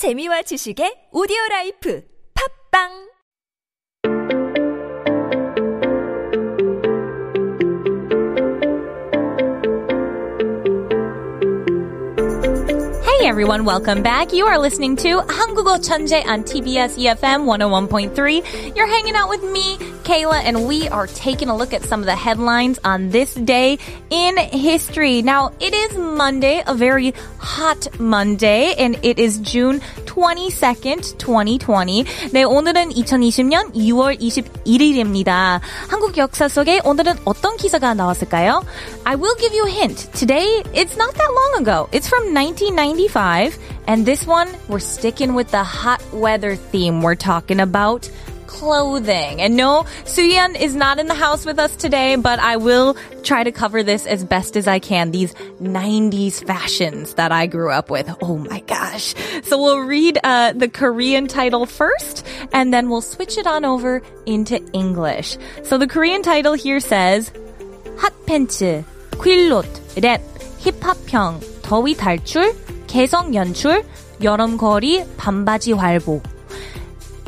재미와 지식의 오디오 라이프 팟빵 Hey everyone, welcome back. You are listening to 한국어 천재 on TBS EFM 101.3. You're hanging out with me, Kayla, and we are taking a look at some of the headlines on this day in history. Now, it is Monday, a very hot Monday, and it is June 22nd, 2020. 네, 오늘은 2020년 6월 21일입니다. 한국 역사 속에 오늘은 어떤 기사가 나왔을까요? I will give you a hint. Today, it's not that long ago. It's from 1995, and this one, we're sticking with the hot weather theme. We're talking about clothing. And no, Suyan is not in the house with us today, but I will try to cover this as best as I can. These 90s fashions that I grew up with. Oh my gosh. So we'll read uh, the Korean title first, and then we'll switch it on over into English. So the Korean title here says, 핫팬츠, 퀼롯, 랩, 힙합형, 더위 탈출, 개성 연출, 여름거리, 반바지 활보.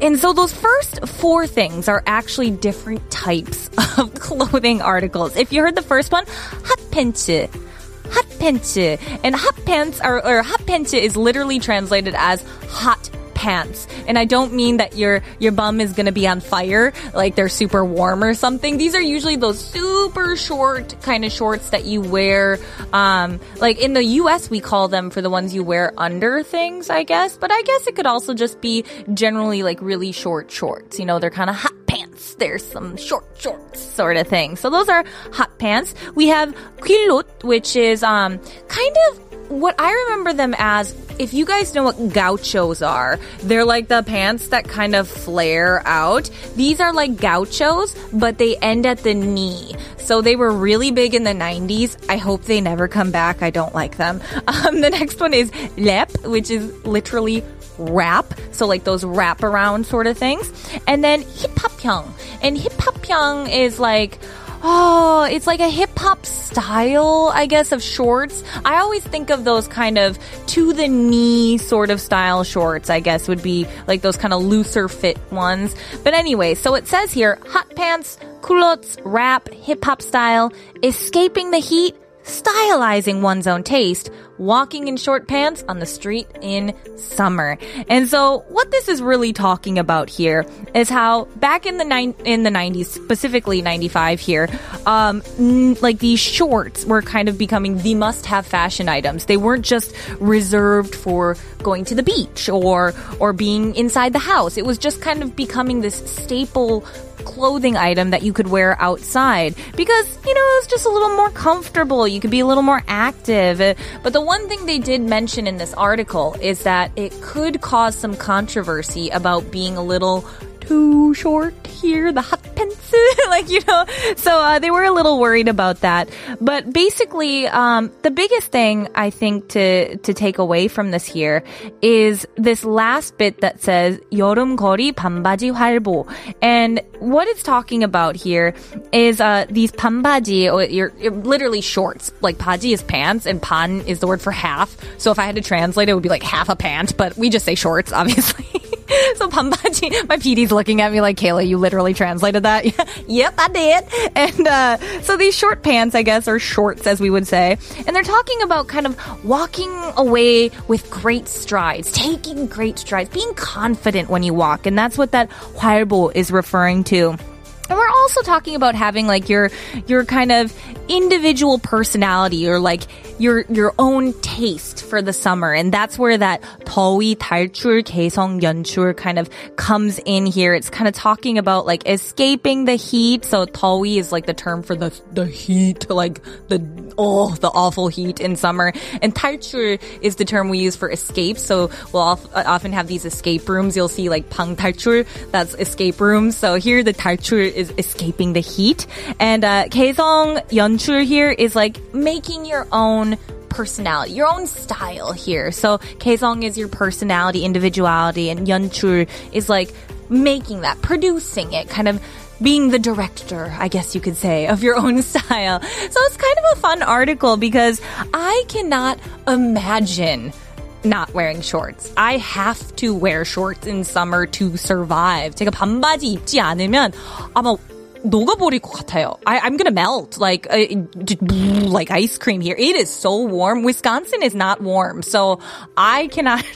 And so those first four things are actually different types of clothing articles. If you heard the first one, 핫팬츠. 핫팬츠. And hot pants are, or 핫팬츠 is literally translated as hot pants. And I don't mean that your your bum is to be on fire like they're super warm or something. These are usually those super short kind of shorts that you wear um like in the US we call them for the ones you wear under things, I guess, but I guess it could also just be generally like really short shorts. You know, they're kind of hot pants. There's some short shorts sort of thing. So those are hot pants. We have 퀼롯 which is um kind of what I remember them as, if you guys know what gauchos are, they're like the pants that kind of flare out. These are like gauchos, but they end at the knee. So they were really big in the 90s. I hope they never come back. I don't like them. Um, the next one is lep, which is literally wrap. So like those wrap around sort of things. And then hipapyeong. And hipapyeong is like, Oh, it's like a hip hop style, I guess, of shorts. I always think of those kind of to the knee sort of style shorts, I guess, would be like those kind of looser fit ones. But anyway, so it says here hot pants, culottes, wrap, hip hop style, escaping the heat, stylizing one's own taste, walking in short pants on the street in summer. And so what this is really talking about here is how back in the nine, in the 90s, specifically 95 here, um, like these shorts were kind of becoming the must have fashion items. They weren't just reserved for going to the beach or, or being inside the house. It was just kind of becoming this staple clothing item that you could wear outside because, you know, it's just a little more comfortable. You could be a little more active. But the one thing they did mention in this article is that it could cause some controversy about being a little too short here, the hot like you know. So uh, they were a little worried about that. But basically, um, the biggest thing I think to to take away from this here is this last bit that says 여름거리 반바지 활보, and what it's talking about here is uh, these 반바지, or you're, you're literally shorts. Like 바지 is pants, and 반 is the word for half. So if I had to translate, it would be like half a pant, but we just say shorts, obviously. so Pambachi, my PD's looking at me like, Kayla, you literally translated that. yep, I did. And uh, so these short pants, I guess, or shorts as we would say, and they're talking about kind of walking away with great strides, taking great strides, being confident when you walk. And that's what that huarbo is referring to And we're also talking about having like your your kind of individual personality or like your your own taste for the summer. And that's where that 더위 탈출 개성 연출 kind of comes in here. It's kind of talking about like escaping the heat. So 더위 is like the term for the the heat, like the oh, the awful heat in summer. And 탈출 is the term we use for escape. So we'll of- often have these escape rooms. You'll see like 방탈출, that's escape rooms. So here the 탈출 is escaping the heat. And uh, 개성 연출 here is like making your own personality, your own style here. So 개성 is your personality, individuality, and 연출 is like making that, producing it, kind of being the director, I guess you could say, of your own style. So it's kind of a fun article because I cannot imagine not wearing shorts. I have to wear shorts in summer to survive. 제가 반바지 입지 않으면 아마 녹아버릴 것 같아요. I, I'm gonna melt like uh, like ice cream here. It is so warm. Wisconsin is not warm, so I cannot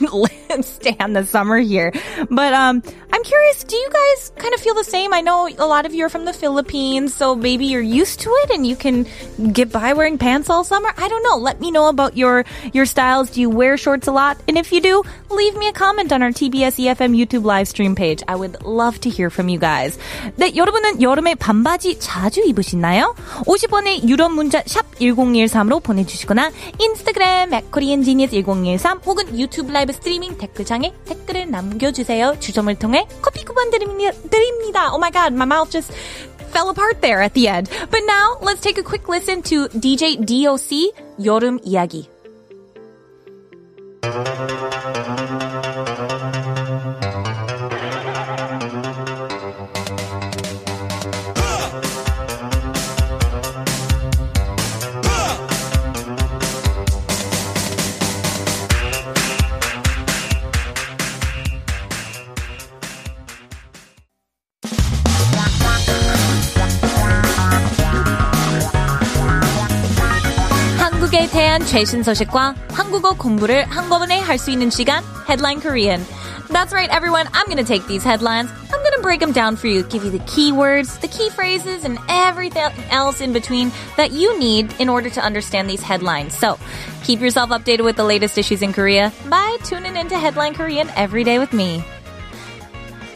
stand the summer here. But um, I'm curious. Do you guys kind of feel the same? I know a lot of you are from the Philippines, so maybe you're used to it and you can get by wearing pants all summer. I don't know. Let me know about your your styles. Do you wear shorts a lot? And if you do, leave me a comment on our TBS EFM YouTube live stream page. I would love to hear from you guys. 네, 여러분은 여름에 반바지 자주 입으시나요? 50원의 유럽 문자 샵 1013으로 보내주시거나 인스타그램 koreangenius1013 혹은 유튜브 라이브 스트리밍 댓글창에 댓글을 남겨주세요. 주점을 통해 커피 쿠폰 드립니다. Oh my god, my mouth just fell apart there at the end. But now, let's take a quick listen to DJ DOC 여름 이야기. 한국에 대한 최신 소식과 한국어 공부를 한꺼번에 할 수 있는 시간 Headline Korean. That's right, everyone. I'm going to take these headlines. I'm going to break them down for you, give you the keywords, the key phrases, and everything else in between that you need in order to understand these headlines. So keep yourself updated with the latest issues in Korea by tuning into Headline Korean every day with me.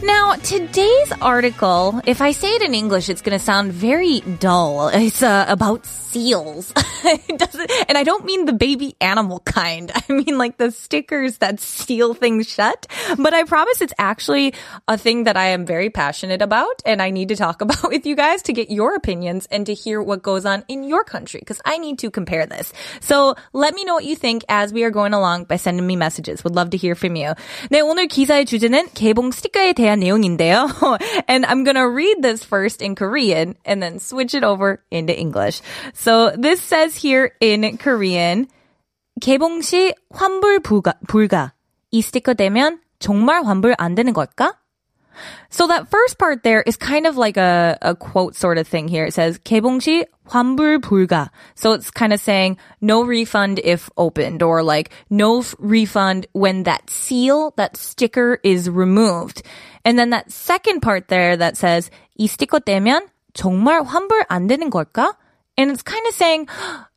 Now, today's article, if I say it in English, it's going to sound very dull. It's uh, about seals. it doesn't, and I don't mean the baby animal kind. I mean like the stickers that seal things shut. But I promise it's actually a thing that I am very passionate about and I need to talk about with you guys to get your opinions and to hear what goes on in your country because I need to compare this. So let me know what you think as we are going along by sending me messages. Would love to hear from you. 네, 오늘 기사의 주제는 개봉 스티커에 대한 내용인데요. and I'm gonna read this first in Korean and then switch it over into English. So this says here in Korean, 개봉 시 환불 불가, 불가. 이 스티커 되면 정말 환불 안 되는 걸까? So that first part there is kind of like a, a quote sort of thing here. It says 개봉 시 환불 불가. So it's kind of saying no refund if opened or like no f- refund when that seal, that sticker is removed. And then that second part there that says 이 스티커 떼면 정말 환불 안 되는 걸까? And it's kind of saying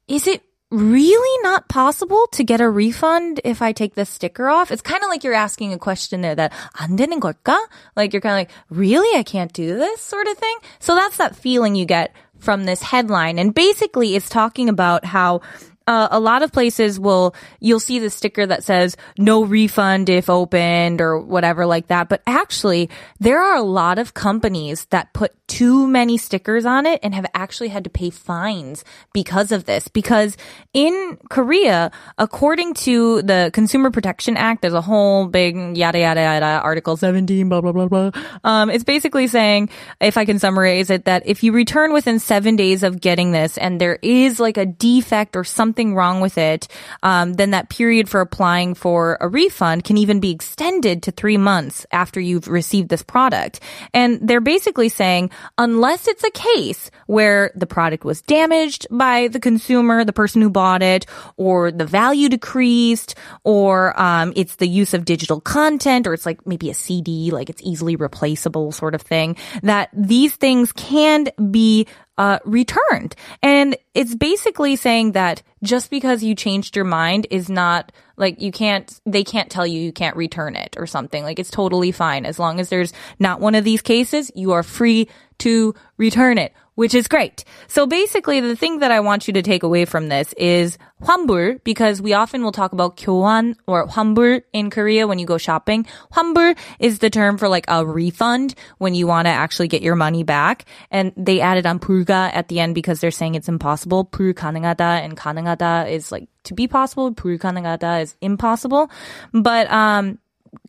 is it really not possible to get a refund if I take the sticker off? It's kind of like you're asking a question there that 안 되는 걸까? Like you're kind of like, really? I can't do this sort of thing. So that's that feeling you get from this headline. And basically it's talking about how uh, a lot of places will you'll see the sticker that says no refund if opened or whatever like that. But actually there are a lot of companies that put too many stickers on it and have actually had to pay fines because of this. Because in Korea according to the Consumer Protection Act there's a whole big yada yada yada article 17 blah blah blah blah. Um, it's basically saying if I can summarize it that if you return within 7 days of getting this and there is like a defect or something something wrong with it, um, then that period for applying for a refund can even be extended to three months after you've received this product. And they're basically saying, unless it's a case where the product was damaged by the consumer, the person who bought it, or the value decreased, or um, it's the use of digital content, or it's like maybe a CD, like it's easily replaceable sort of thing, that these things can be uh, returned. And it's basically saying that just because you changed your mind is not like you can't, they can't tell you you can't return it or something. Like it's totally fine. As long as there's not one of these cases, you are free to return it which is great. So basically, the thing that I want you to take away from this is 환불, because we often will talk about 교환 or 환불 in Korea when you go shopping. 환불 is the term for like a refund when you want to actually get your money back. And they added on 불가 at the end because they're saying it's impossible. 불가능하다 and 가능하다 is like to be possible. 불가능하다 is impossible. But, um,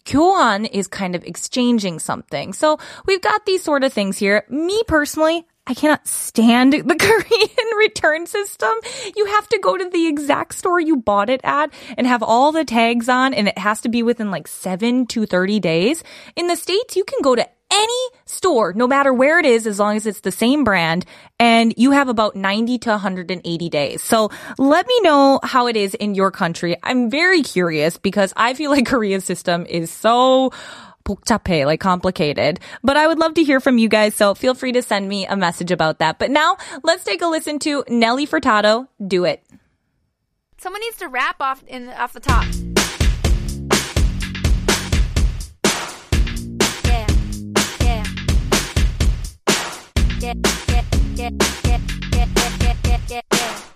교환 is kind of exchanging something. So we've got these sort of things here. Me personally, I cannot stand the Korean return system. You have to go to the exact store you bought it at and have all the tags on and it has to be within like 7 to 30 days. In the States, you can go to any store, no matter where it is, as long as it's the same brand, and you have about 90 to 180 days. So let me know how it is in your country. I'm very curious because I feel like Korea's system is so 복잡해, like complicated. But I would love to hear from you guys, so feel free to send me a message about that. But now let's take a listen to Nelly Furtado, Do It. Someone needs to rap off in off the top. Yeah, yeah, yeah, yeah, yeah, yeah, yeah, yeah, yeah, yeah.